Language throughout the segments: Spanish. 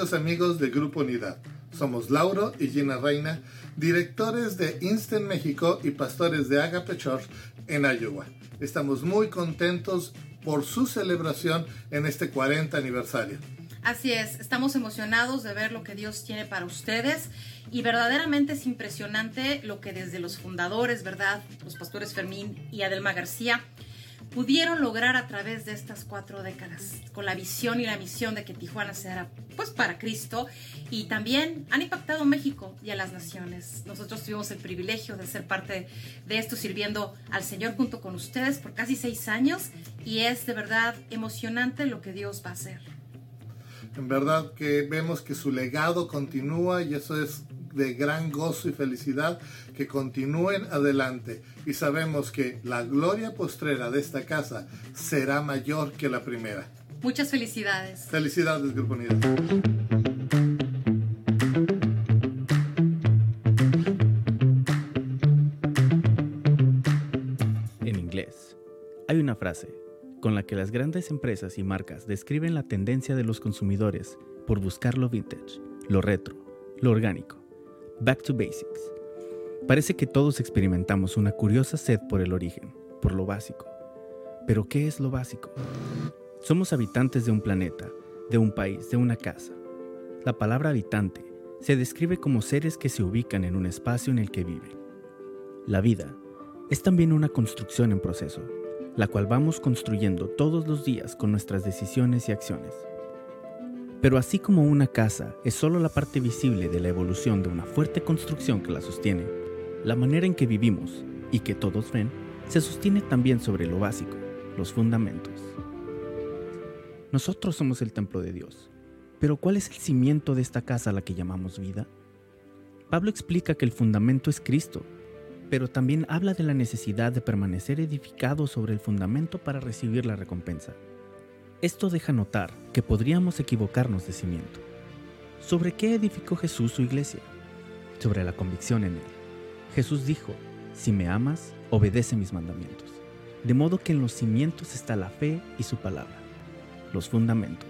queridos amigos de Grupo Unidad. Somos Lauro y Gina Reina, directores de Instant México y pastores de Agape Church en Iowa. Estamos muy contentos por su celebración en este 40 aniversario. Así es, estamos emocionados de ver lo que Dios tiene para ustedes y verdaderamente es impresionante lo que desde los fundadores, ¿verdad? Los pastores Fermín y Adelma García pudieron lograr a través de estas cuatro décadas, con la visión y la misión de que Tijuana sea pues para Cristo y también han impactado a México y a las naciones. Nosotros tuvimos el privilegio de ser parte de esto sirviendo al Señor junto con ustedes por casi seis años y es de verdad emocionante lo que Dios va a hacer. En verdad que vemos que su legado continúa y eso es de gran gozo y felicidad que continúen adelante y sabemos que la gloria postrera de esta casa será mayor que la primera. Muchas felicidades. Felicidades, Grupo Unidad. En inglés, hay una frase con la que las grandes empresas y marcas describen la tendencia de los consumidores por buscar lo vintage, lo retro, lo orgánico Back to Basics. Parece que todos experimentamos una curiosa sed por el origen, por lo básico. Pero ¿qué es lo básico? Somos habitantes de un planeta, de un país, de una casa. La palabra habitante se describe como seres que se ubican en un espacio en el que viven. La vida es también una construcción en proceso, la cual vamos construyendo todos los días con nuestras decisiones y acciones. Pero así como una casa es solo la parte visible de la evolución de una fuerte construcción que la sostiene, la manera en que vivimos y que todos ven se sostiene también sobre lo básico, los fundamentos. Nosotros somos el templo de Dios, pero ¿cuál es el cimiento de esta casa a la que llamamos vida? Pablo explica que el fundamento es Cristo, pero también habla de la necesidad de permanecer edificado sobre el fundamento para recibir la recompensa. Esto deja notar que podríamos equivocarnos de cimiento. ¿Sobre qué edificó Jesús su iglesia? Sobre la convicción en él. Jesús dijo, si me amas, obedece mis mandamientos. De modo que en los cimientos está la fe y su palabra, los fundamentos.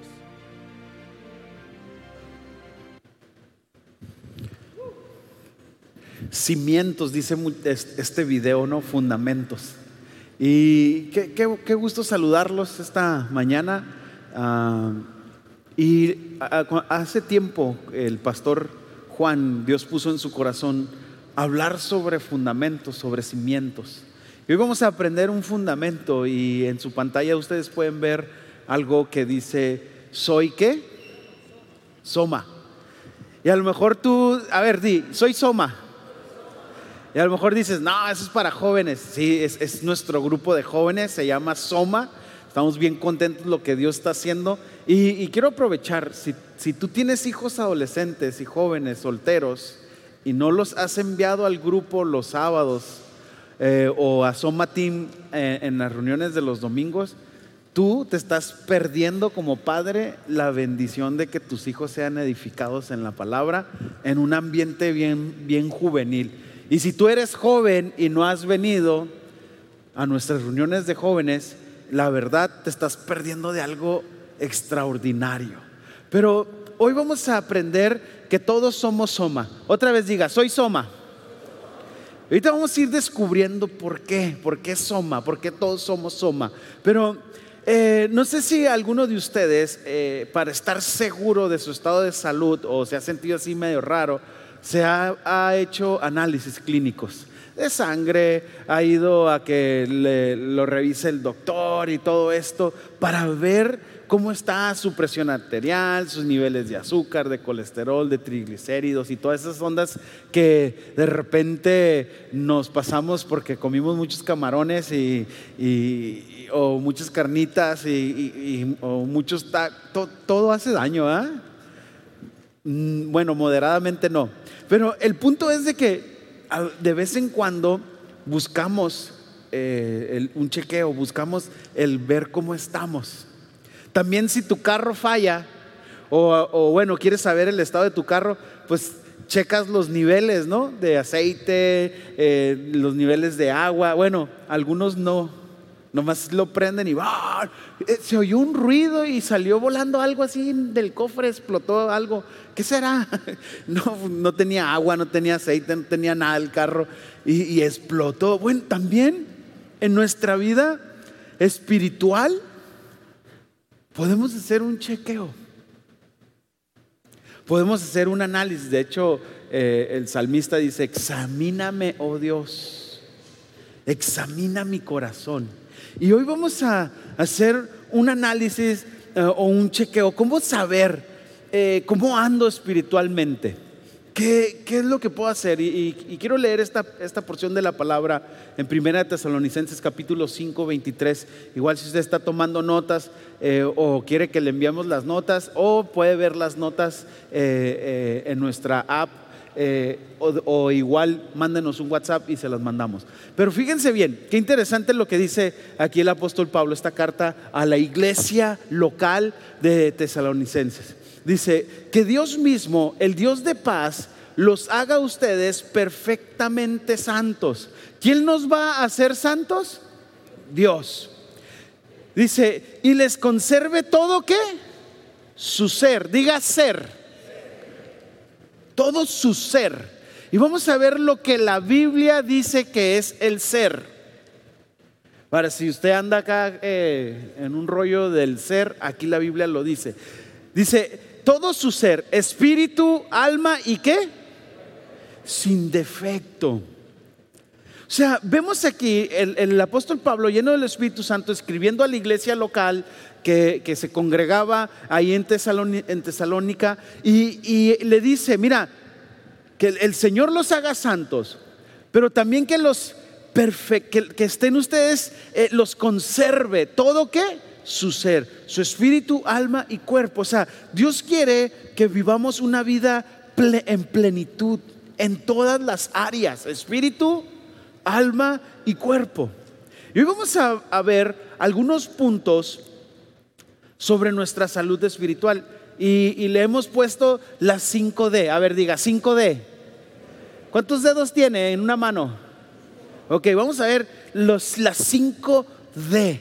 Cimientos, dice este video, ¿no? Fundamentos. Y qué, gusto saludarlos esta mañana. Ah, y hace tiempo el pastor Juan, Dios puso en su corazón hablar sobre fundamentos, sobre cimientos. Y hoy vamos a aprender un fundamento y en su pantalla ustedes pueden ver algo que dice, ¿soy qué? Soma. Y a lo mejor tú, a ver, di, soy Soma. Y a lo mejor dices, no, eso es para jóvenes. Sí, es, nuestro grupo de jóvenes, se llama Soma. Estamos bien contentos de lo que Dios está haciendo. Y, quiero aprovechar, si, si, tú tienes hijos adolescentes y jóvenes, solteros, y no los has enviado al grupo los sábados eh, o a Soma Team eh, en las reuniones de los domingos, tú te estás perdiendo como padre la bendición de que tus hijos sean edificados en la palabra en un ambiente bien, bien juvenil. Y si tú eres joven y no has venido a nuestras reuniones de jóvenes, la verdad te estás perdiendo de algo extraordinario. Pero hoy vamos a aprender que todos somos Soma. Otra vez diga, soy Soma. Ahorita vamos a ir descubriendo por qué, por qué Soma, por qué todos somos Soma. Pero eh, no sé si alguno de ustedes, eh, para estar seguro de su estado de salud o se ha sentido así medio raro, se ha, hecho análisis clínicos de sangre, ha ido a que lo revise el doctor y todo esto para ver cómo está su presión arterial, sus niveles de azúcar, de colesterol, de triglicéridos y todas esas ondas que de repente nos pasamos porque comimos muchos camarones y, o muchas carnitas y, o muchos todo hace daño, ¿ah? Bueno, moderadamente no. Pero el punto es de que de vez en cuando buscamos eh, un chequeo, buscamos el ver cómo estamos. También si tu carro falla, o, bueno, quieres saber el estado de tu carro, pues checas los niveles, ¿no? De aceite, eh, los niveles de agua. Bueno, algunos no, Nomás lo prenden y ¡ah! Se oyó un ruido y salió volando algo así del cofre, explotó algo. ¿Qué será? No, no tenía agua, no tenía aceite, no tenía nada el carro y, y explotó. Bueno, también en nuestra vida espiritual podemos hacer un chequeo. Podemos hacer un análisis. De hecho, eh, el salmista dice, examíname, oh Dios, examina mi corazón. Y hoy vamos a hacer un análisis eh, o un chequeo. ¿Cómo saber eh, cómo ando espiritualmente? ¿Qué, es lo que puedo hacer? Y, quiero leer esta, esta, porción de la palabra en 1 Tesalonicenses capítulo 5, 23. Igual si usted está tomando notas o quiere que le enviamos las notas o puede ver las notas en nuestra app eh, o, igual mándenos un WhatsApp y se las mandamos. Pero fíjense bien, qué interesante lo que dice aquí el apóstol Pablo, esta carta a la iglesia local de tesalonicenses. Dice, que Dios mismo, el Dios de paz, los haga ustedes perfectamente santos. ¿Quién nos va a hacer santos? Dios. Dice, y les conserve todo qué? Su ser, diga ser todo su ser. Y vamos a ver lo que la Biblia dice que es el ser. Para si usted anda acá eh, en un rollo del ser, aquí la Biblia lo dice. Dice, todo su ser, espíritu, alma y qué? Sin defecto. O sea, vemos aquí el, apóstol Pablo lleno del Espíritu Santo escribiendo a la iglesia local que, se congregaba ahí en, Tesalónica y, le dice, mira, que el Señor los haga santos, pero también que los que, estén ustedes, eh, los conserve, todo su ser, su espíritu, alma y cuerpo. O sea, Dios quiere que vivamos una vida en plenitud en todas las áreas, espíritu, alma y cuerpo. Y hoy vamos a ver algunos puntos sobre nuestra salud espiritual. Y, le hemos puesto las 5D. A ver, diga, 5D. ¿Cuántos dedos tiene en una mano? Ok, vamos a ver los, las 5D.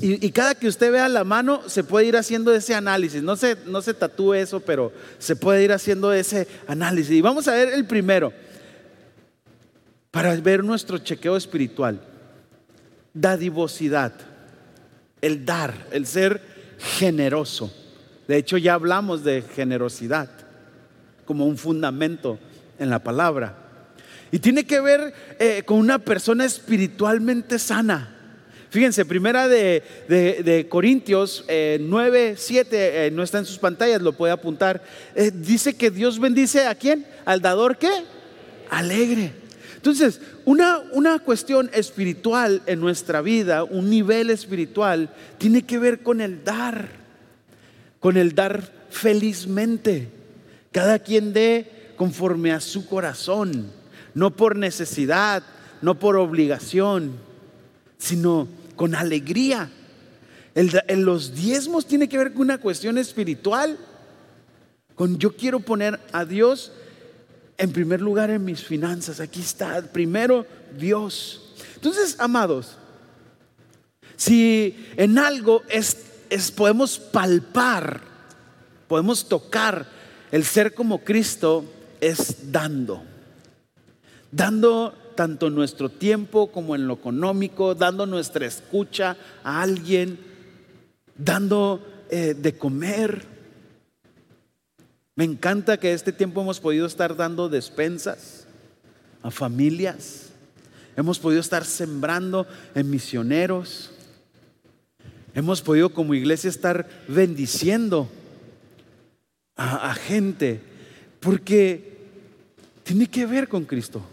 Y, cada que usted vea la mano, se puede ir haciendo ese análisis. No se, no se tatúe eso, pero se puede ir haciendo ese análisis. Y vamos a ver el primero, para ver nuestro chequeo espiritual. Dadivosidad, el dar, el ser generoso. De hecho, ya hablamos de generosidad como un fundamento en la palabra. Y tiene que ver eh, con una persona espiritualmente sana. Fíjense, primera de, Corintios 9, eh, 7, eh, no está en sus pantallas, lo puede apuntar. dice que Dios bendice a quién? Al dador qué? Alegre. Entonces, una, una cuestión espiritual en nuestra vida, un nivel espiritual, tiene que ver con el dar, con el dar felizmente. Cada quien dé conforme a su corazón, no por necesidad, no por obligación, sino con alegría. en los diezmos tiene que ver con una cuestión espiritual, con yo quiero poner a Dios en primer lugar en mis finanzas. Aquí está, primero Dios. Entonces, amados, si en algo es, podemos palpar, podemos tocar el ser como Cristo, es dando. Dando tanto nuestro tiempo como en lo económico, dando nuestra escucha a alguien, dando eh, de comer, me encanta que este tiempo hemos podido estar dando despensas a familias. Hemos podido estar sembrando en misioneros. Hemos podido como iglesia estar bendiciendo a, gente porque tiene que ver con Cristo.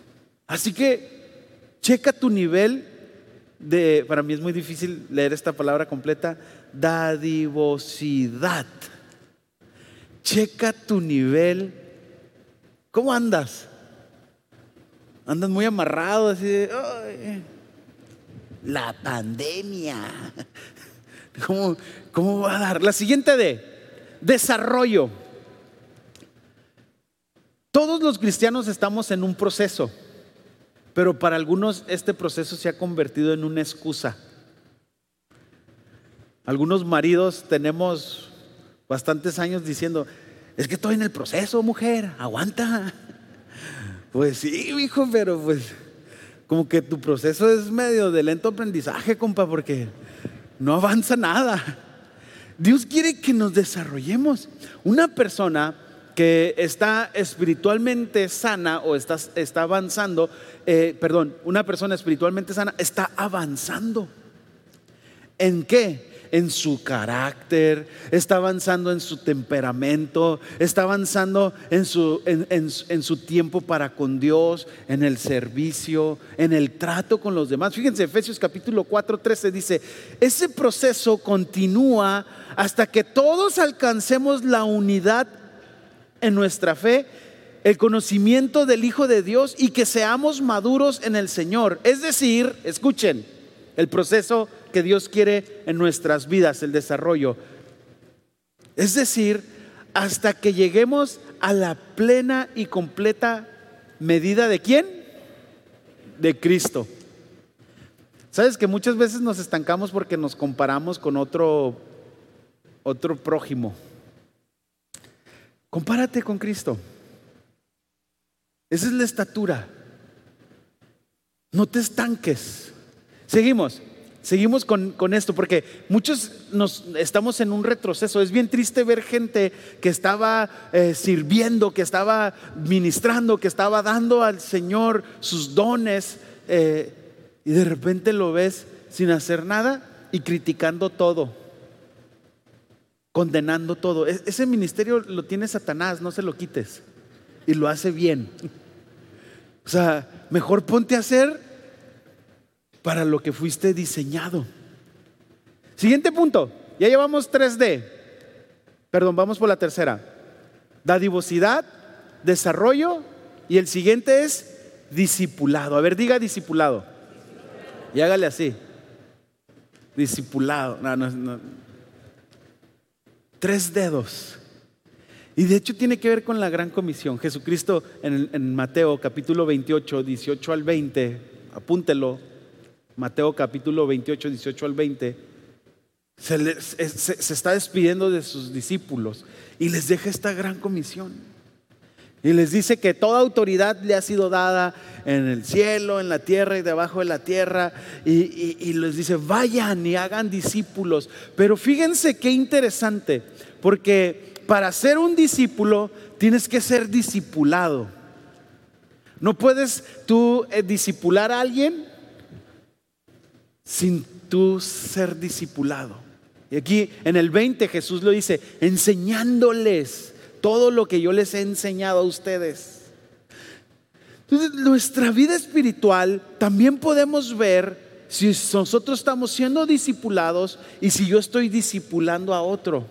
Así que checa tu nivel de, para mí es muy difícil leer esta palabra completa, dadivosidad. Checa tu nivel. ¿Cómo andas? Andas muy amarrado, así de, la pandemia. ¿Cómo, ¿Cómo va a dar? La siguiente de desarrollo. Todos los cristianos estamos en un proceso, pero para algunos este proceso se ha convertido en una excusa. Algunos maridos tenemos bastantes años diciendo, es que estoy en el proceso, mujer, aguanta. Pues sí, hijo, pero pues como que tu proceso es medio de lento aprendizaje, compa, porque no avanza nada. Dios quiere que nos desarrollemos. Una persona que está espiritualmente sana o está, está avanzando, eh, perdón, una persona espiritualmente sana está avanzando. ¿En qué? En su carácter, está avanzando en su temperamento, está avanzando en su, en, su tiempo para con Dios, en el servicio, en el trato con los demás. Fíjense, Efesios capítulo 4, 13 dice, ese proceso continúa hasta que todos alcancemos la unidad en nuestra fe el conocimiento del Hijo de Dios y que seamos maduros en el Señor. Es decir, escuchen, el proceso que Dios quiere en nuestras vidas, el desarrollo. Es decir, hasta que lleguemos a la plena y completa medida de quién? De Cristo. Sabes que muchas veces nos estancamos porque nos comparamos con otro otro prójimo. Compárate con Cristo. Esa es la estatura. No te estanques. Seguimos. Seguimos con, esto, porque muchos nos estamos en un retroceso. Es bien triste ver gente que estaba eh, sirviendo, que estaba ministrando, que estaba dando al Señor sus dones, eh, y de repente lo ves sin hacer nada y criticando todo, condenando todo. E, ese ministerio lo tiene Satanás, no se lo quites, y lo hace bien. O sea, mejor ponte a hacer para lo que fuiste diseñado. Siguiente punto, ya llevamos 3D. Perdón, vamos por la tercera. Dadivosidad, desarrollo y el siguiente es discipulado. A ver, diga discipulado. Y hágale así. Discipulado. Tres dedos. Y de hecho tiene que ver con la gran comisión. Jesucristo en, en Mateo capítulo 28, 18 al 20, apúntelo, Mateo capítulo 28, 18 al 20, se, está despidiendo de sus discípulos y les deja esta gran comisión. Y les dice que toda autoridad le ha sido dada en el cielo, en la tierra y debajo de la tierra. Y, y, les dice, vayan y hagan discípulos. Pero fíjense qué interesante, porque para ser un discípulo tienes que ser discipulado. No puedes tú eh, discipular a alguien sin tú ser discipulado. Y aquí en el 20 Jesús lo dice, enseñándoles todo lo que yo les he enseñado a ustedes. Entonces, nuestra vida espiritual también podemos ver si nosotros estamos siendo discipulados y si yo estoy discipulando a otro.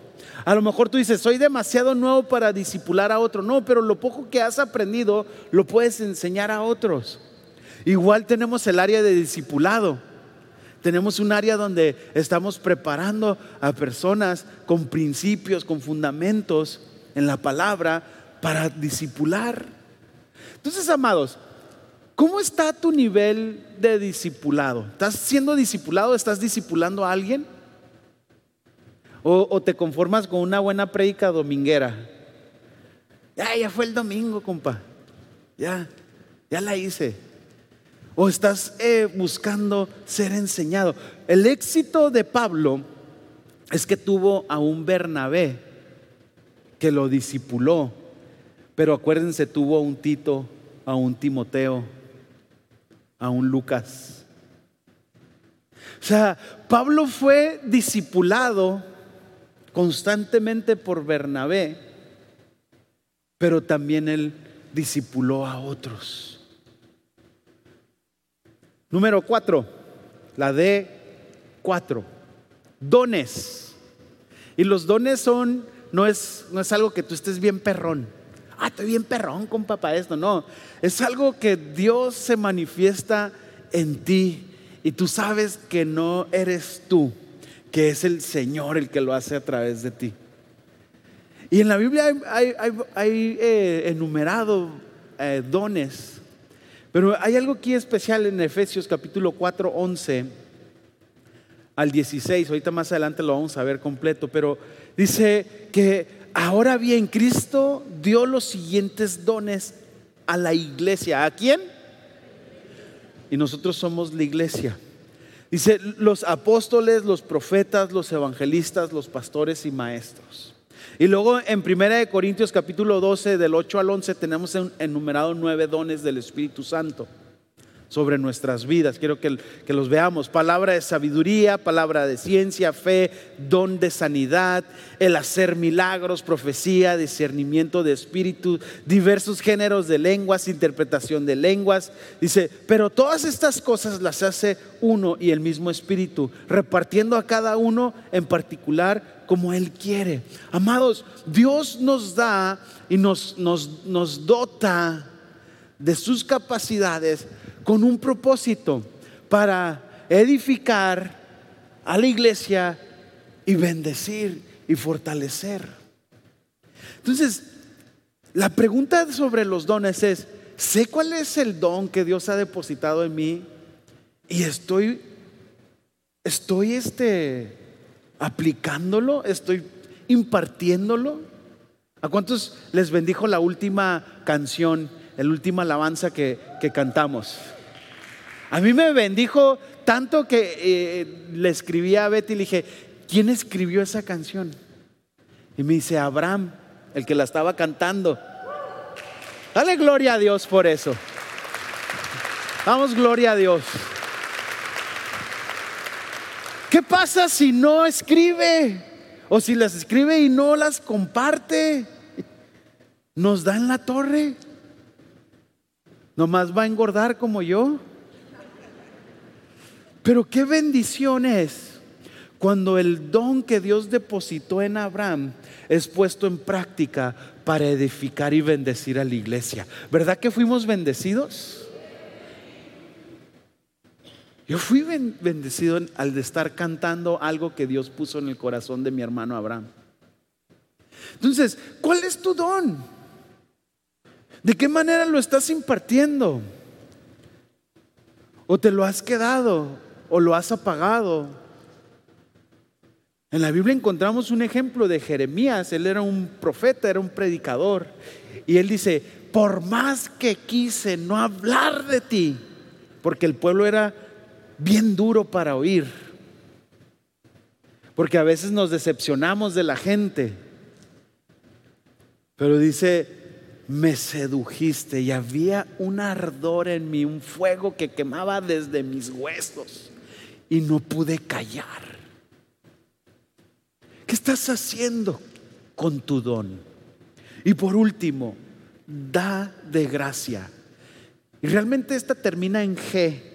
A lo mejor tú dices, soy demasiado nuevo para discipular a otro. No, pero lo poco que has aprendido lo puedes enseñar a otros. Igual tenemos el área de discipulado. Tenemos un área donde estamos preparando a personas con principios, con fundamentos en la palabra para discipular. Entonces, amados, ¿cómo está tu nivel de discipulado? ¿Estás siendo discipulado? ¿Estás discipulando a alguien? ¿O, te conformas con una buena prédica dominguera? Ya, ya fue el domingo, compa. Ya, ya la hice o estás eh, buscando ser enseñado. El éxito de Pablo es que tuvo a un Bernabé que lo discipuló, pero acuérdense, tuvo a un Tito, a un Timoteo, a un Lucas. O sea, Pablo fue discipulado constantemente por Bernabé, pero también él discipuló a otros. Número cuatro, la D cuatro, dones. Y los dones son, no es, no es algo que tú estés bien perrón. Ah, estoy bien perrón con papá esto. No, es algo que Dios se manifiesta en ti y tú sabes que no eres tú, que es el Señor el que lo hace a través de ti. Y en la Biblia hay, eh, enumerado eh, dones pero hay algo aquí especial en Efesios capítulo 4, 11. al 16. Ahorita más adelante lo vamos a ver completo, pero dice que ahora bien, Cristo dio los siguientes dones a la iglesia. ¿A quién? Y nosotros somos la iglesia. Dice, los apóstoles, los profetas, los evangelistas, los pastores y maestros. Y luego en 1 Corintios capítulo 12, del 8 al 11, tenemos enumerado nueve dones del Espíritu Santo sobre nuestras vidas. Quiero que, que, los veamos. Palabra de sabiduría, palabra de ciencia, fe, don de sanidad, el hacer milagros, profecía, discernimiento de espíritu, diversos géneros de lenguas, interpretación de lenguas. Dice, pero todas estas cosas las hace uno y el mismo espíritu, repartiendo a cada uno en particular como Él quiere. Amados, Dios nos da y nos, nos, nos dota de sus capacidades con un propósito para edificar a la iglesia y bendecir y fortalecer. Entonces, la pregunta sobre los dones es, ¿sé cuál es el don que Dios ha depositado en mí? Y estoy, estoy este, aplicándolo, estoy impartiéndolo. ¿A cuántos les bendijo la última canción? la última alabanza que, cantamos. A mí me bendijo tanto que eh, le escribí a Betty y le dije, ¿quién escribió esa canción? Y me dice, Abraham, el que la estaba cantando. Dale gloria a Dios por eso. Damos gloria a Dios. ¿Qué pasa si no escribe? O si las escribe y no las comparte. Nos da en la torre. Nomás va a engordar como yo. Pero qué bendición es cuando el don que Dios depositó en Abraham es puesto en práctica para edificar y bendecir a la iglesia. ¿Verdad que fuimos bendecidos? Yo fui bendecido al de estar cantando algo que Dios puso en el corazón de mi hermano Abraham. Entonces, ¿cuál es tu don? ¿De qué manera lo estás impartiendo? ¿O te lo has quedado? ¿O lo has apagado? En la Biblia encontramos un ejemplo de Jeremías. Él era un profeta, era un predicador. Y él dice, por más que quise no hablar de ti, porque el pueblo era bien duro para oír. Porque a veces nos decepcionamos de la gente. Pero dice, me sedujiste y había un ardor en mí, un fuego que quemaba desde mis huesos y no pude callar. ¿Qué estás haciendo con tu don? Y por último, da de gracia. Y realmente esta termina en G,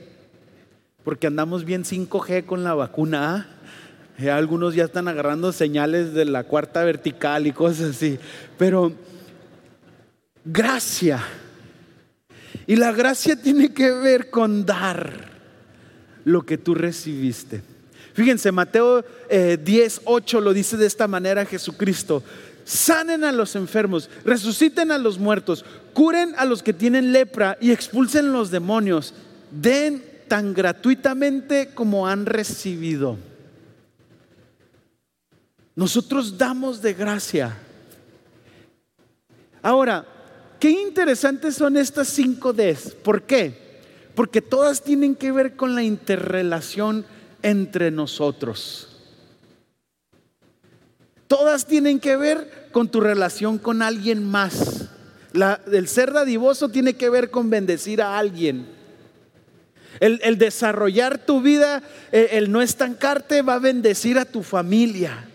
porque andamos bien 5G con la vacuna A. algunos ya están agarrando señales de la cuarta vertical y cosas así. Pero gracia. Y la gracia tiene que ver con dar lo que tú recibiste. Fíjense, Mateo 10, eh, 8 lo dice de esta manera Jesucristo. Sanen a los enfermos, resuciten a los muertos, curen a los que tienen lepra y expulsen los demonios. Den tan gratuitamente como han recibido. Nosotros damos de gracia. Ahora, Qué interesantes son estas cinco Ds. ¿Por qué? Porque todas tienen que ver con la interrelación entre nosotros. Todas tienen que ver con tu relación con alguien más. el ser dadivoso tiene que ver con bendecir a alguien. El, desarrollar tu vida, el, el no estancarte va a bendecir a tu familia.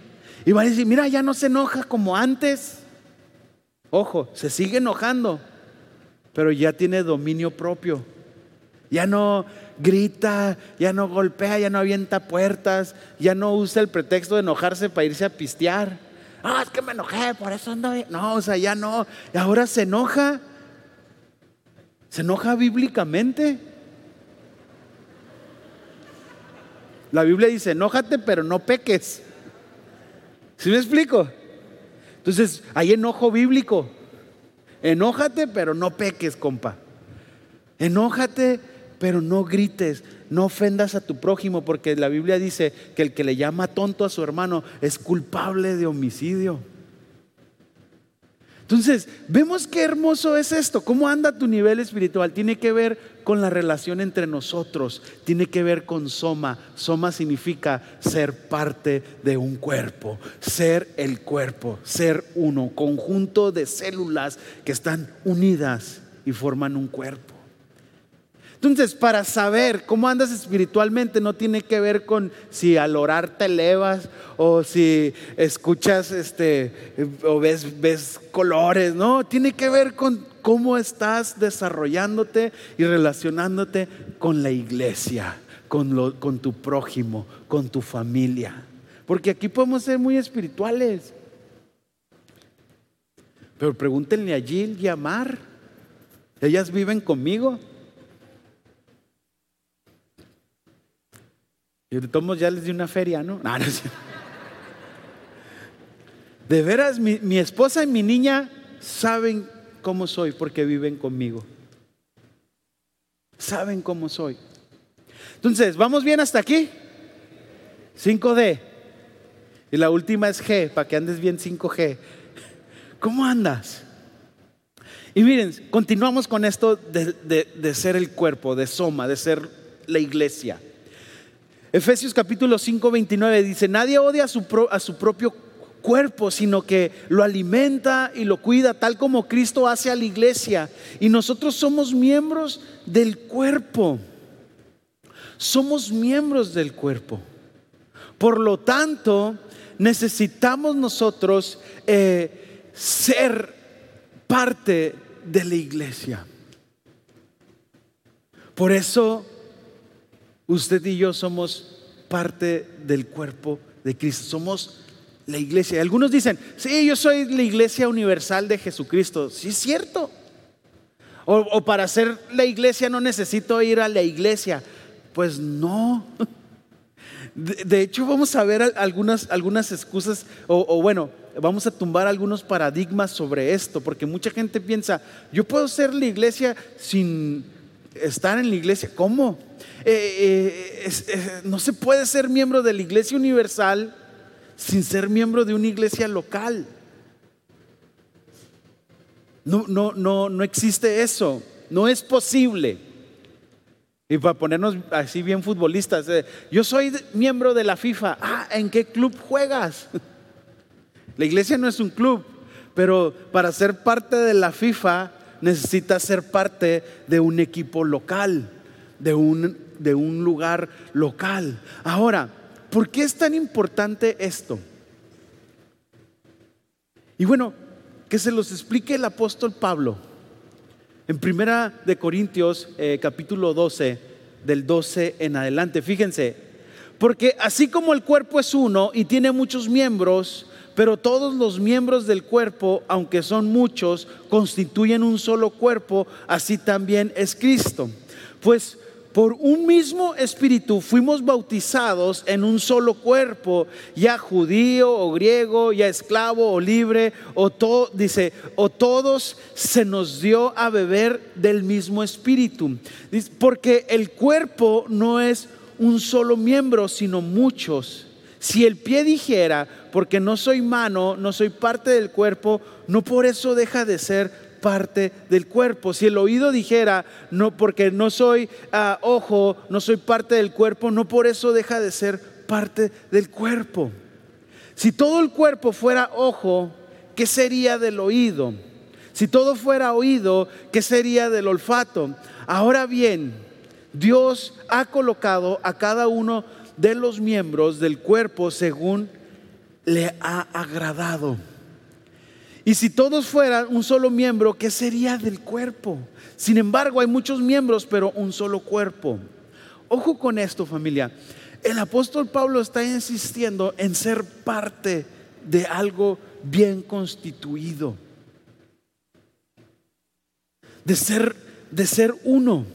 Y va a decir, mira, ya no se enoja como antes. Ojo, se sigue enojando, pero ya tiene dominio propio. Ya no grita, ya no golpea, ya no avienta puertas, ya no usa el pretexto de enojarse para irse a pistear. Ah, es que me enojé, por eso ando No, o sea, ya no. Y ahora se enoja. Se enoja bíblicamente. La Biblia dice, enójate, pero no peques. ¿Sí me explico? Entonces, hay enojo bíblico. Enójate, pero no peques, compa. Enójate, pero no grites, no ofendas a tu prójimo, porque la Biblia dice que el que le llama tonto a su hermano es culpable de homicidio. Entonces, vemos qué hermoso es esto, cómo anda tu nivel espiritual. Tiene que ver con la relación entre nosotros, tiene que ver con soma. Soma significa ser parte de un cuerpo, ser el cuerpo, ser uno, conjunto de células que están unidas y forman un cuerpo. Entonces, para saber cómo andas espiritualmente no tiene que ver con si al orar te elevas o si escuchas este o ves, ves colores, no, tiene que ver con cómo estás desarrollándote y relacionándote con la iglesia, con, con tu prójimo, con tu familia. Porque aquí podemos ser muy espirituales. Pero pregúntenle a Jill y a Mar. Ellas viven conmigo. Y de todos ya les di una feria, ¿no? de veras, mi, mi esposa y mi niña saben cómo soy porque viven conmigo. Saben cómo soy. Entonces, ¿vamos bien hasta aquí? 5D. Y la última es G, para que andes bien 5G. ¿Cómo andas? Y miren, continuamos con esto de, de, de ser el cuerpo, de Soma, de ser la iglesia. Efesios capítulo 5, 29 dice, nadie odia a su, a su propio cuerpo, sino que lo alimenta y lo cuida, tal como Cristo hace a la iglesia. Y nosotros somos miembros del cuerpo. Somos miembros del cuerpo. Por lo tanto, necesitamos nosotros eh, ser parte de la iglesia. Por eso Usted y yo somos parte del cuerpo de Cristo, somos la iglesia. Algunos dicen, sí, yo soy la iglesia universal de Jesucristo. Sí, es cierto. O, para ser la iglesia no necesito ir a la iglesia. Pues no. De, hecho, vamos a ver algunas, algunas excusas, o, o bueno, vamos a tumbar algunos paradigmas sobre esto, porque mucha gente piensa, yo puedo ser la iglesia sin estar en la iglesia. ¿Cómo? Eh, eh, no se puede ser miembro de la iglesia universal sin ser miembro de una iglesia local. No, no, no, no existe eso. No es posible. Y para ponernos así bien futbolistas, eh, yo soy miembro de la FIFA. Ah, ¿en qué club juegas? La iglesia no es un club, pero para ser parte de la FIFA necesitas ser parte de un equipo local, de un de un lugar local. Ahora, ¿por qué es tan importante esto? Y bueno, que se los explique el apóstol Pablo. En primera de Corintios eh, capítulo 12, del 12 en adelante, fíjense, porque así como el cuerpo es uno y tiene muchos miembros, pero todos los miembros del cuerpo, aunque son muchos, constituyen un solo cuerpo, así también es Cristo. Pues por un mismo espíritu fuimos bautizados en un solo cuerpo, ya judío o griego, ya esclavo o libre, o todo, dice, o todos se nos dio a beber del mismo espíritu. Porque el cuerpo no es un solo miembro, sino muchos. Si el pie dijera, porque no soy mano, no soy parte del cuerpo, no por eso deja de ser parte del cuerpo. Si el oído dijera, no, porque no soy ah, ojo, no soy parte del cuerpo, no por eso deja de ser parte del cuerpo. Si todo el cuerpo fuera ojo, ¿qué sería del oído? Si todo fuera oído, ¿qué sería del olfato? Ahora bien, Dios ha colocado a cada uno de los miembros del cuerpo según le ha agradado. Y si todos fueran un solo miembro, ¿qué sería del cuerpo? Sin embargo, hay muchos miembros, pero un solo cuerpo. Ojo con esto, familia. El apóstol Pablo está insistiendo en ser parte de algo bien constituido. De ser, de ser uno.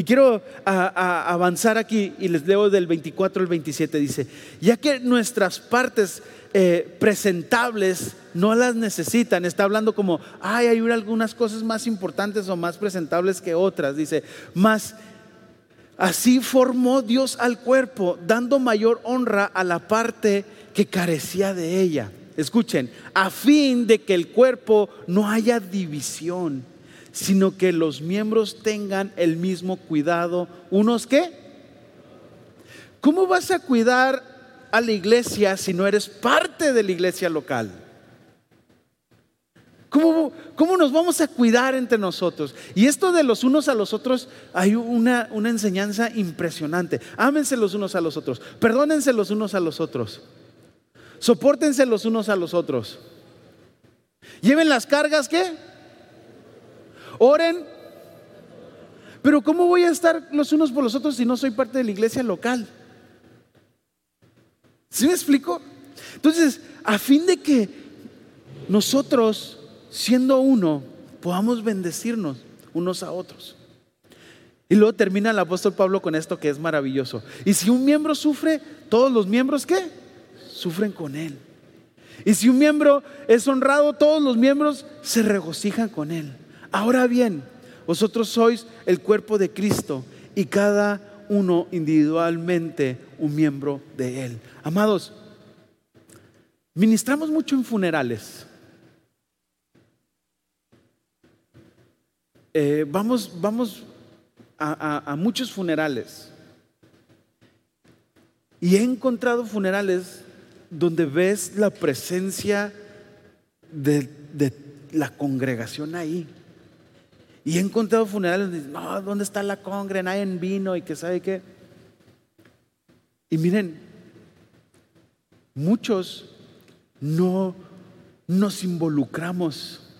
Y quiero avanzar aquí y les leo del 24 al 27. Dice, ya que nuestras partes eh, presentables no las necesitan. Está hablando como, ay, hay algunas cosas más importantes o más presentables que otras. Dice, más Así formó Dios al cuerpo, dando mayor honra a la parte que carecía de ella. Escuchen, a fin de que el cuerpo no haya división, sino que los miembros tengan el mismo cuidado. ¿Unos qué? ¿Cómo vas a cuidar a la iglesia si no eres parte de la iglesia local? ¿Cómo, ¿Cómo, nos vamos a cuidar entre nosotros? Y esto de los unos a los otros, hay una, una enseñanza impresionante. Ámense los unos a los otros, perdónense los unos a los otros, soportense los unos a los otros. Lleven las cargas, ¿qué? Oren. Pero ¿cómo voy a estar los unos por los otros si no soy parte de la iglesia local? ¿Sí me explico? Entonces, a fin de que nosotros siendo uno, podamos bendecirnos unos a otros. Y luego termina el apóstol Pablo con esto que es maravilloso. Y si un miembro sufre, todos los miembros ¿qué? Sufren con él. Y si un miembro es honrado, todos los miembros se regocijan con él. Ahora bien, vosotros sois el cuerpo de Cristo y cada uno individualmente un miembro de él. Amados, ministramos mucho en funerales. Eh, vamos, vamos a, muchos funerales. Y he encontrado funerales donde ves la presencia de, la congregación ahí. Y he encontrado funerales no, ¿dónde está la congre? Nadie vino y que sabe qué. Y miren, muchos no nos involucramos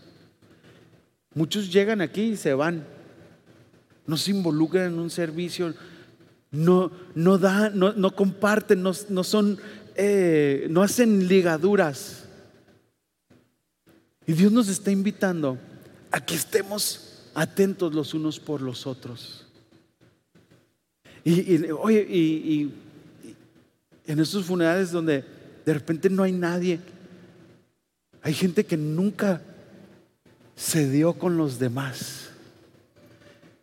Muchos llegan aquí y se van. No se involucran en un servicio, no, no, dan, no, comparten, no, son, eh, no hacen ligaduras. Y Dios nos está invitando a que estemos atentos los unos por los otros. Y, oye, y en estos funerales donde de repente no hay nadie, hay gente que nunca se dio con los demás.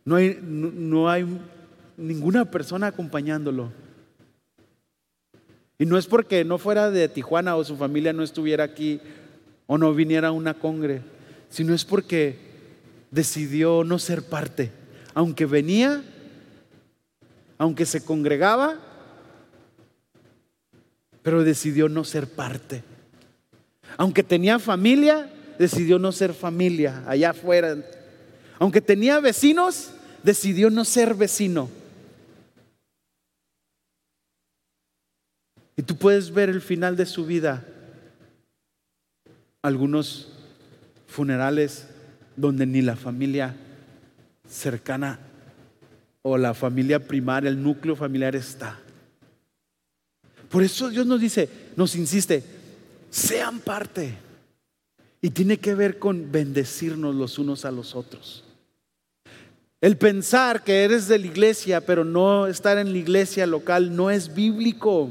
No hay, no, hay ninguna persona acompañándolo. Y no es porque no fuera de Tijuana o su familia no estuviera aquí o no viniera a una congre, sino es porque decidió no ser parte. Aunque venía, aunque se congregaba, pero decidió no ser parte. Aunque tenía familia, decidió no ser familia allá afuera. Aunque tenía vecinos, decidió no ser vecino. Y tú puedes ver el final de su vida. Algunos funerales donde ni la familia cercana o la familia primaria, el núcleo familiar está. Por eso Dios nos dice, nos insiste, sean parte. Y tiene que ver con bendecirnos los unos a los otros. El pensar que eres de la iglesia, pero no estar en la iglesia local, no es bíblico.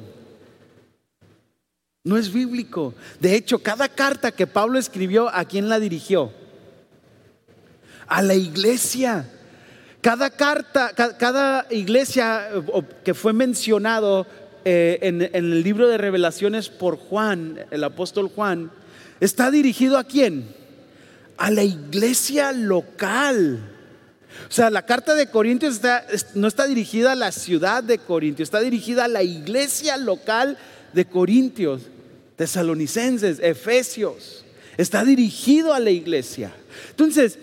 No es bíblico. De hecho, cada carta que Pablo escribió, ¿a quién la dirigió? A la iglesia. Cada carta, cada iglesia que fue mencionado eh, en el libro de revelaciones por Juan, el apóstol Juan, ¿Está dirigido a quién? A la iglesia local. O sea, la carta de Corintios no está dirigida a la ciudad de Corintios, está dirigida a la iglesia local de Corintios, tesalonicenses, efesios. Está dirigido a la iglesia. Entonces,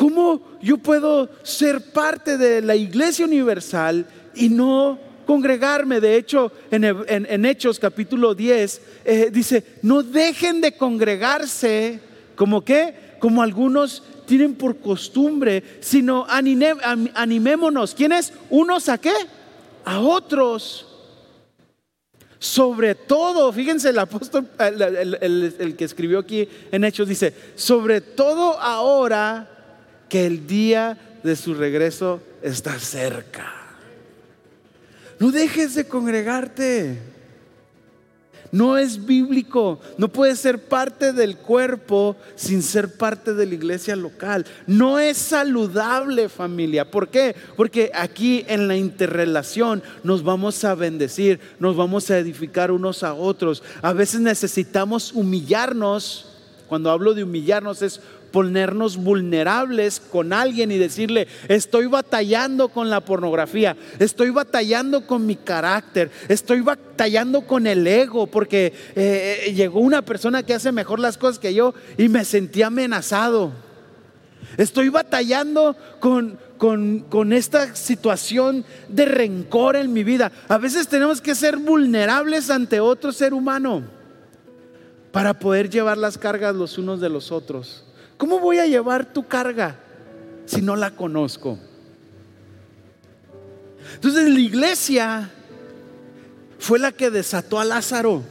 ¿cómo yo puedo ser parte de la iglesia universal y no congregarme. De hecho, en, Hechos capítulo 10 eh, dice, no dejen de congregarse como que, como algunos tienen por costumbre, sino animémonos. ¿Quiénes? Unos a qué? A otros. Sobre todo, fíjense el apóstol, el que escribió aquí en Hechos, dice, sobre todo ahora que el día de su regreso está cerca. No dejes de congregarte. No es bíblico. No puede ser parte del cuerpo sin ser parte de la iglesia local. No es saludable familia. ¿Por qué? Porque aquí en la interrelación nos vamos a bendecir, nos vamos a edificar unos a otros. A veces necesitamos humillarnos. Cuando hablo de humillarnos es ponernos vulnerables con alguien y decirle, estoy batallando con la pornografía, estoy batallando con mi carácter, estoy batallando con el ego, porque eh, eh, llegó una persona que hace mejor las cosas que yo y me sentí amenazado. Estoy batallando con, con, con, esta situación de rencor en mi vida. A veces tenemos que ser vulnerables ante otro ser humano para poder llevar las cargas los unos de los otros. ¿Cómo voy a llevar tu carga si no la conozco? Entonces la iglesia fue la que desató a Lázaro.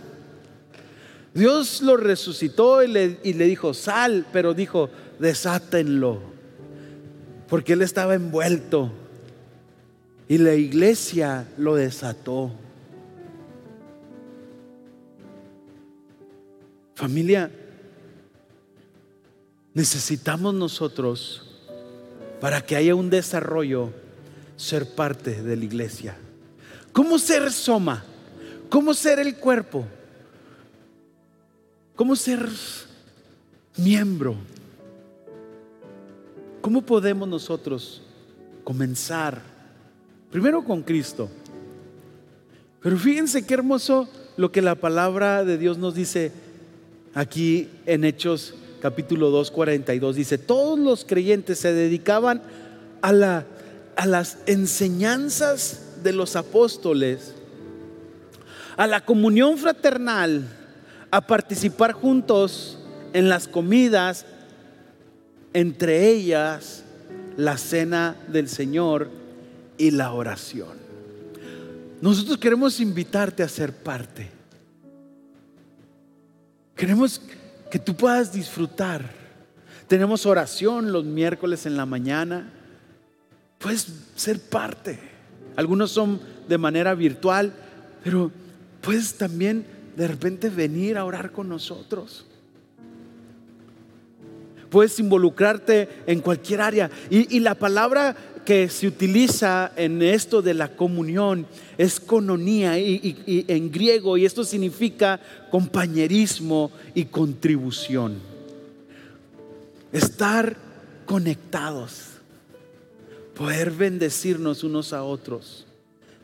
Dios lo resucitó y le, y le, dijo, sal, pero dijo, desátenlo, porque él estaba envuelto. Y la iglesia lo desató. Familia, necesitamos nosotros, para que haya un desarrollo, ser parte de la iglesia. ¿Cómo ser soma? ¿Cómo ser el cuerpo? ¿Cómo ser miembro? ¿Cómo podemos nosotros comenzar? Primero con Cristo. Pero fíjense qué hermoso lo que la palabra de Dios nos dice aquí en Hechos capítulo 2, 42, dice, todos los creyentes se dedicaban a, la, a las enseñanzas de los apóstoles, a la comunión fraternal, a participar juntos en las comidas, entre ellas la cena del Señor y la oración. Nosotros queremos invitarte a ser parte. Queremos que tú puedas disfrutar. Tenemos oración los miércoles en la mañana. Puedes ser parte. Algunos son de manera virtual, pero puedes también de repente venir a orar con nosotros. Puedes involucrarte en cualquier área. Y, la palabra que se utiliza en esto de la comunión es cononía y, en griego y esto significa compañerismo y contribución. Estar conectados, poder bendecirnos unos a otros.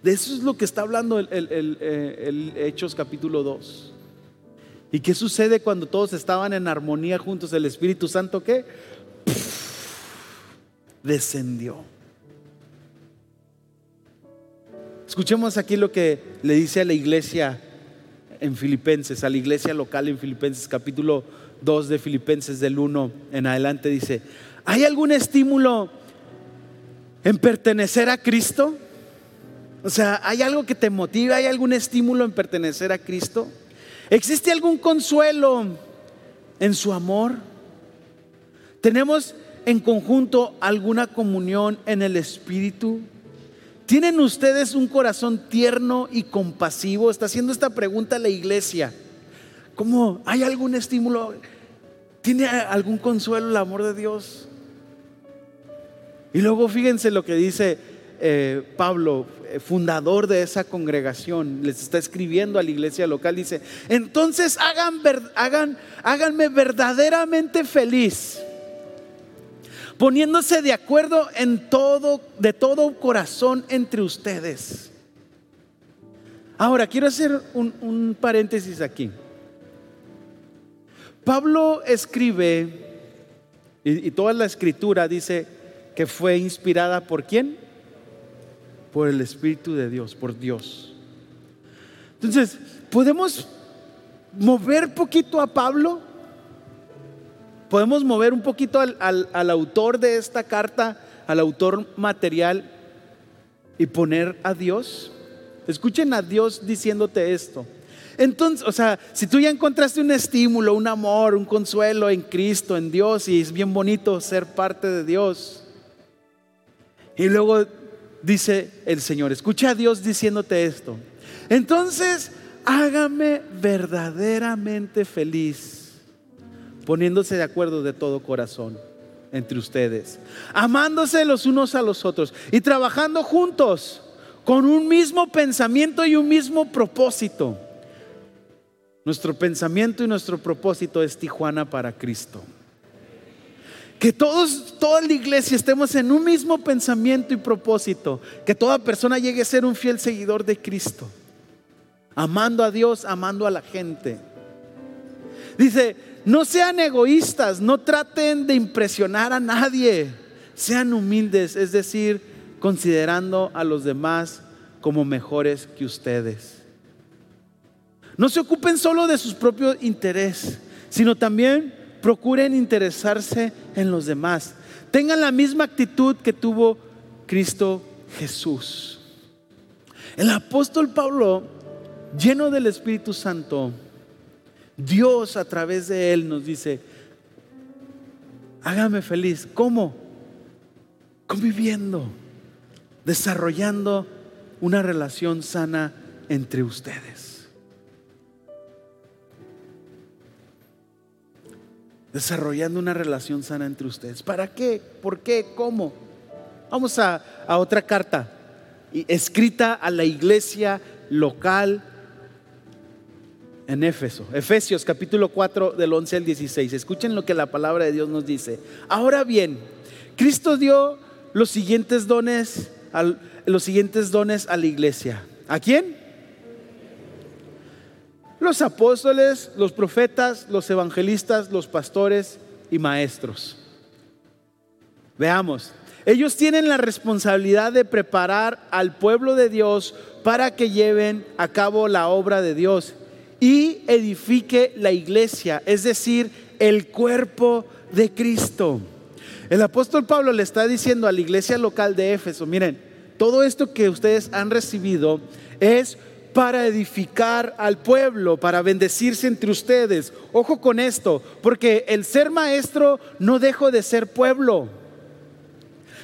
De eso es lo que está hablando el, el Hechos capítulo 2. ¿Y qué sucede cuando todos estaban en armonía juntos? El Espíritu Santo qué? descendió. Escuchemos aquí lo que le dice a la iglesia en Filipenses, a la iglesia local en Filipenses, capítulo 2 de Filipenses del 1 en adelante, dice, ¿hay algún estímulo en pertenecer a Cristo? O sea, ¿hay algo que te motiva? ¿Hay algún estímulo en pertenecer a Cristo? ¿Existe algún consuelo en su amor? ¿Tenemos en conjunto alguna comunión en el Espíritu? ¿Tienen ustedes un corazón tierno y compasivo? Está haciendo esta pregunta la iglesia. ¿Cómo? ¿Hay algún estímulo? ¿Tiene algún consuelo el amor de Dios? Y luego fíjense lo que dice eh, Pablo, eh, fundador de esa congregación, les está escribiendo a la iglesia local, dice, entonces hagan, hagan, háganme verdaderamente feliz, poniéndose de acuerdo en todo, de todo corazón entre ustedes. Ahora, quiero hacer un paréntesis aquí. Pablo escribe, y, y toda la escritura dice que fue inspirada por quién? por el Espíritu de Dios, por Dios. Entonces, ¿podemos mover poquito a Pablo? ¿Podemos mover un poquito al, autor de esta carta, al autor material y poner a Dios? Escuchen a Dios diciéndote esto. Entonces, o sea, si tú ya encontraste un estímulo, un amor, un consuelo en Cristo, en Dios, y es bien bonito ser parte de Dios, y luego dice el Señor. Escucha a Dios diciéndote esto. Entonces, hágame verdaderamente feliz, poniéndose de acuerdo de todo corazón entre ustedes, amándose los unos a los otros y trabajando juntos con un mismo pensamiento y un mismo propósito. Nuestro pensamiento y nuestro propósito es Tijuana para Cristo. Que todos, toda la iglesia estemos en un mismo pensamiento y propósito. Que toda persona llegue a ser un fiel seguidor de Cristo. Amando a Dios, amando a la gente. Dice, no sean egoístas, no traten de impresionar a nadie. Sean humildes, es decir, considerando a los demás como mejores que ustedes. No se ocupen solo de sus propios intereses, sino también procuren interesarse en los demás. Tengan la misma actitud que tuvo Cristo Jesús. El apóstol Pablo, lleno del Espíritu Santo, Dios a través de él nos dice, hágame feliz. ¿Cómo? Conviviendo, desarrollando una relación sana entre ustedes. desarrollando una relación sana entre ustedes. ¿Para qué? ¿Por qué? ¿Cómo? Vamos a, otra carta escrita a la iglesia local en Éfeso. Efesios capítulo 4 del 11 al 16. Escuchen lo que la palabra de Dios nos dice. Ahora bien, Cristo dio los siguientes dones, los siguientes dones a la iglesia. ¿A quién? Los apóstoles, los profetas, los evangelistas, los pastores y maestros. Veamos, ellos tienen la responsabilidad de preparar al pueblo de Dios para que lleven a cabo la obra de Dios y edifique la iglesia, es decir, el cuerpo de Cristo. El apóstol Pablo le está diciendo a la iglesia local de Éfeso, miren, todo esto que ustedes han recibido es para edificar al pueblo, para bendecirse entre ustedes. Ojo con esto, porque el ser maestro no dejo de ser pueblo.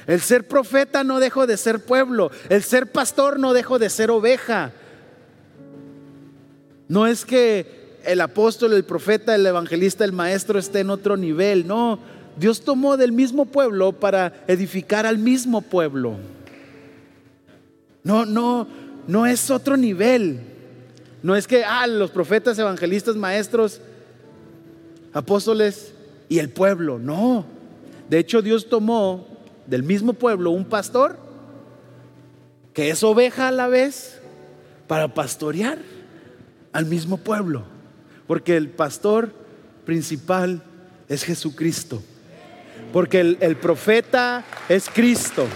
El ser profeta no dejo de ser pueblo. El ser pastor no dejo de ser oveja. No es que el apóstol, el profeta, el evangelista, el maestro esté en otro nivel. No, Dios tomó del mismo pueblo para edificar al mismo pueblo. No, no, no es otro nivel. No es que, ah, los profetas, evangelistas, maestros, apóstoles y el pueblo. No. De hecho, Dios tomó del mismo pueblo un pastor que es oveja a la vez para pastorear al mismo pueblo. Porque el pastor principal es Jesucristo. Porque el, profeta es Cristo.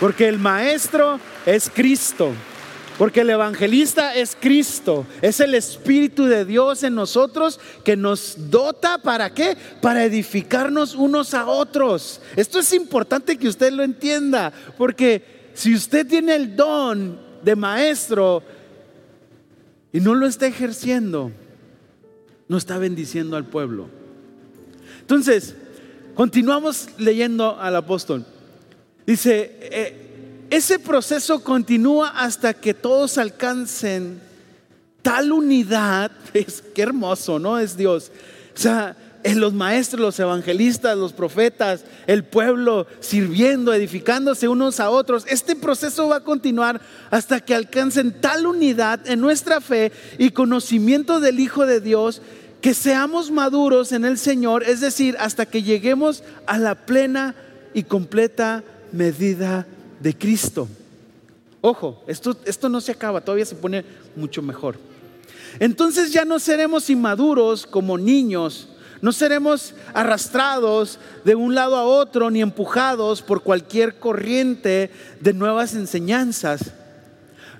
Porque el maestro es Cristo. Porque el evangelista es Cristo, es el Espíritu de Dios en nosotros que nos dota para qué? Para edificarnos unos a otros. Esto es importante que usted lo entienda, porque si usted tiene el don de maestro y no lo está ejerciendo, no está bendiciendo al pueblo. Entonces, continuamos leyendo al apóstol. Dice, eh, ese proceso continúa hasta que todos alcancen tal unidad. Es qué hermoso, ¿no? Es Dios. O sea, en los maestros, los evangelistas, los profetas, el pueblo sirviendo, edificándose unos a otros. Este proceso va a continuar hasta que alcancen tal unidad en nuestra fe y conocimiento del Hijo de Dios que seamos maduros en el Señor, es decir, hasta que lleguemos a la plena y completa medida de Cristo. Ojo, esto, esto no se acaba, todavía se pone mucho mejor. Entonces ya no seremos inmaduros como niños, no seremos arrastrados de un lado a otro ni empujados por cualquier corriente de nuevas enseñanzas.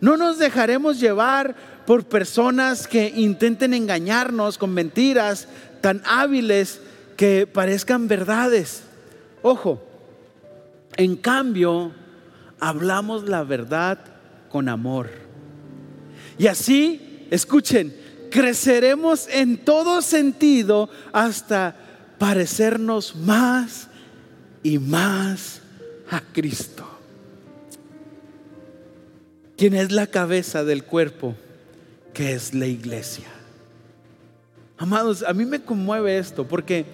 No nos dejaremos llevar por personas que intenten engañarnos con mentiras tan hábiles que parezcan verdades. Ojo, en cambio, hablamos la verdad con amor. Y así, escuchen, creceremos en todo sentido hasta parecernos más y más a Cristo. Quien es la cabeza del cuerpo, que es la iglesia. Amados, a mí me conmueve esto porque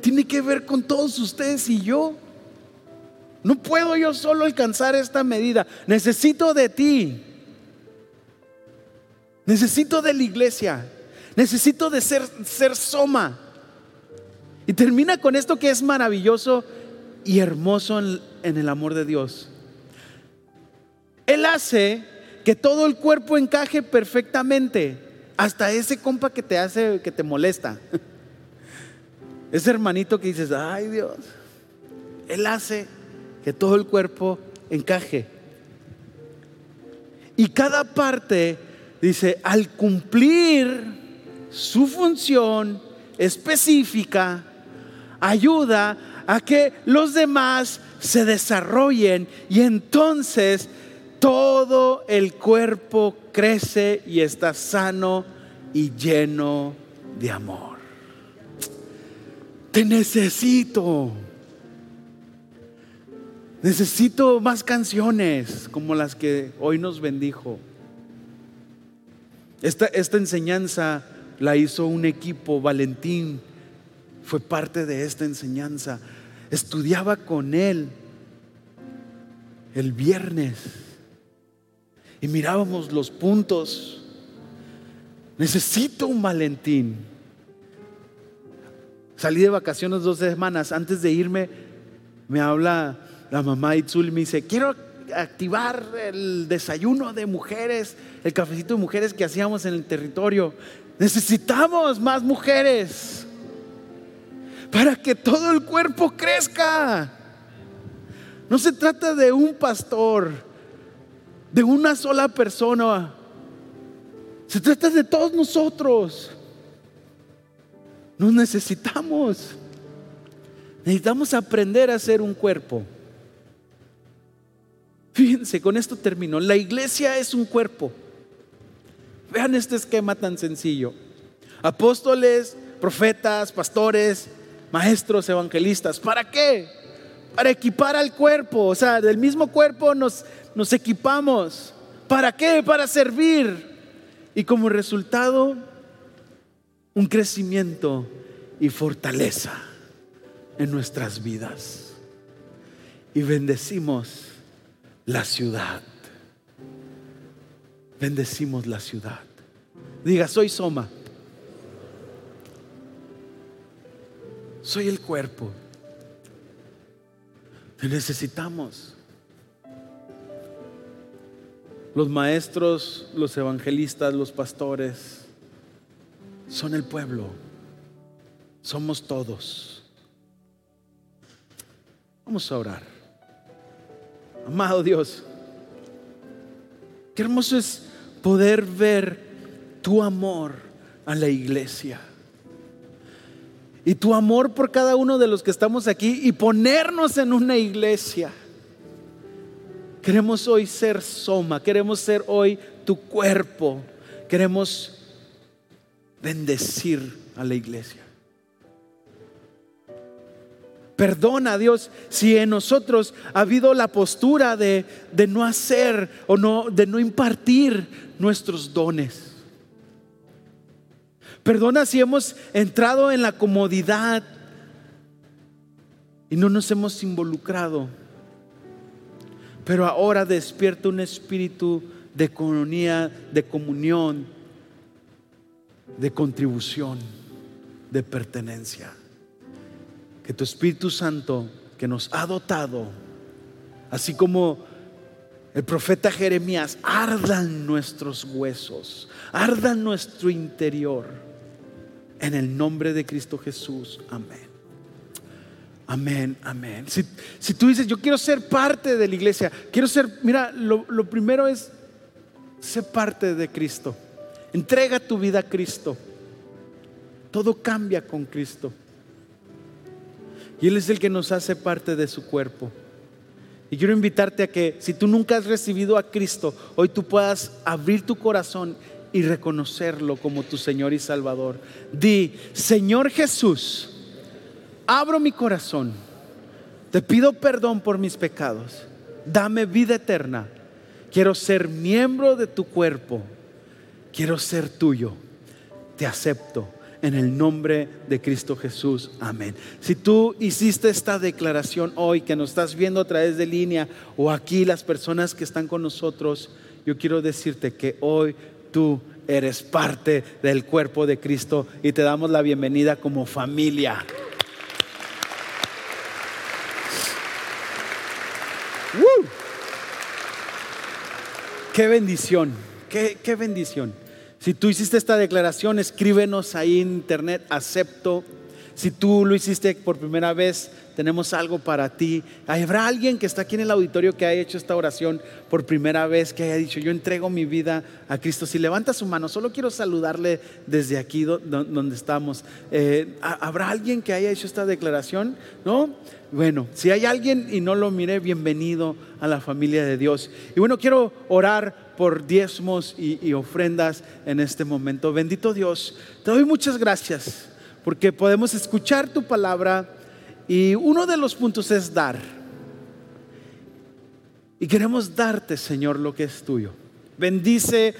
tiene que ver con todos ustedes y yo. No puedo yo solo alcanzar esta medida. Necesito de ti. Necesito de la iglesia. Necesito de ser, ser soma. Y termina con esto que es maravilloso y hermoso en, en el amor de Dios. Él hace que todo el cuerpo encaje perfectamente. Hasta ese compa que te hace, que te molesta. Ese hermanito que dices, ay Dios, Él hace que todo el cuerpo encaje. Y cada parte, dice, al cumplir su función específica, ayuda a que los demás se desarrollen y entonces todo el cuerpo crece y está sano y lleno de amor. Te necesito. Necesito más canciones como las que hoy nos bendijo. Esta, esta enseñanza la hizo un equipo, Valentín fue parte de esta enseñanza. Estudiaba con él el viernes y mirábamos los puntos. Necesito un Valentín. Salí de vacaciones dos semanas. Antes de irme, me habla la mamá Itzul y me dice: Quiero activar el desayuno de mujeres, el cafecito de mujeres que hacíamos en el territorio. Necesitamos más mujeres para que todo el cuerpo crezca. No se trata de un pastor, de una sola persona. Se trata de todos nosotros. Nos necesitamos. Necesitamos aprender a ser un cuerpo. Fíjense, con esto termino. La iglesia es un cuerpo. Vean este esquema tan sencillo. Apóstoles, profetas, pastores, maestros, evangelistas. ¿Para qué? Para equipar al cuerpo. O sea, del mismo cuerpo nos, nos equipamos. ¿Para qué? Para servir. Y como resultado, un crecimiento y fortaleza en nuestras vidas. Y bendecimos la ciudad. Bendecimos la ciudad. Diga, soy Soma. Soy el cuerpo. Te necesitamos. Los maestros, los evangelistas, los pastores son el pueblo. Somos todos. Vamos a orar. Amado Dios, qué hermoso es poder ver tu amor a la iglesia y tu amor por cada uno de los que estamos aquí y ponernos en una iglesia. Queremos hoy ser soma, queremos ser hoy tu cuerpo, queremos bendecir a la iglesia. Perdona, Dios, si en nosotros ha habido la postura de, de no hacer o no, de no impartir nuestros dones. Perdona si hemos entrado en la comodidad y no nos hemos involucrado. Pero ahora despierta un espíritu de comunidad, de comunión, de contribución, de pertenencia. Que tu Espíritu Santo que nos ha dotado, así como el profeta Jeremías, ardan nuestros huesos, ardan nuestro interior en el nombre de Cristo Jesús. Amén. Amén, amén. Si, tú dices, yo quiero ser parte de la iglesia, quiero ser, mira, lo, lo primero es ser parte de Cristo. Entrega tu vida a Cristo. Todo cambia con Cristo. Y Él es el que nos hace parte de su cuerpo. Y quiero invitarte a que si tú nunca has recibido a Cristo, hoy tú puedas abrir tu corazón y reconocerlo como tu Señor y Salvador. Di, Señor Jesús, abro mi corazón, te pido perdón por mis pecados, dame vida eterna, quiero ser miembro de tu cuerpo, quiero ser tuyo, te acepto. En el nombre de Cristo Jesús. Amén. Si tú hiciste esta declaración hoy, que nos estás viendo a través de línea o aquí las personas que están con nosotros, yo quiero decirte que hoy tú eres parte del cuerpo de Cristo y te damos la bienvenida como familia. Qué bendición, qué, qué bendición. Si tú hiciste esta declaración, escríbenos ahí en internet, acepto. Si tú lo hiciste por primera vez, tenemos algo para ti. ¿Habrá alguien que está aquí en el auditorio que haya hecho esta oración por primera vez, que haya dicho, yo entrego mi vida a Cristo? Si levanta su mano, solo quiero saludarle desde aquí donde estamos. Eh, ¿Habrá alguien que haya hecho esta declaración? ¿No? Bueno, si hay alguien y no lo miré, bienvenido a la familia de Dios. Y bueno, quiero orar por diezmos y, ofrendas en este momento. Bendito Dios, te doy muchas gracias porque podemos escuchar tu palabra y uno de los puntos es dar. Y queremos darte, Señor, lo que es tuyo. Bendice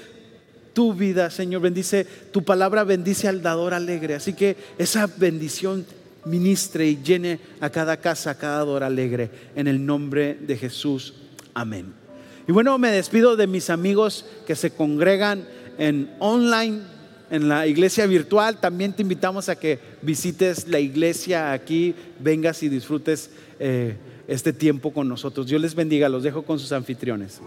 tu vida, Señor. Bendice tu palabra, bendice al dador alegre. Así que esa bendición ministre y llene a cada casa, a cada dador alegre. En el nombre de Jesús. Amén. Y bueno, me despido de mis amigos que se congregan en online en la iglesia virtual. También te invitamos a que visites la iglesia aquí, vengas y disfrutes eh, este tiempo con nosotros. Dios les bendiga, los dejo con sus anfitriones.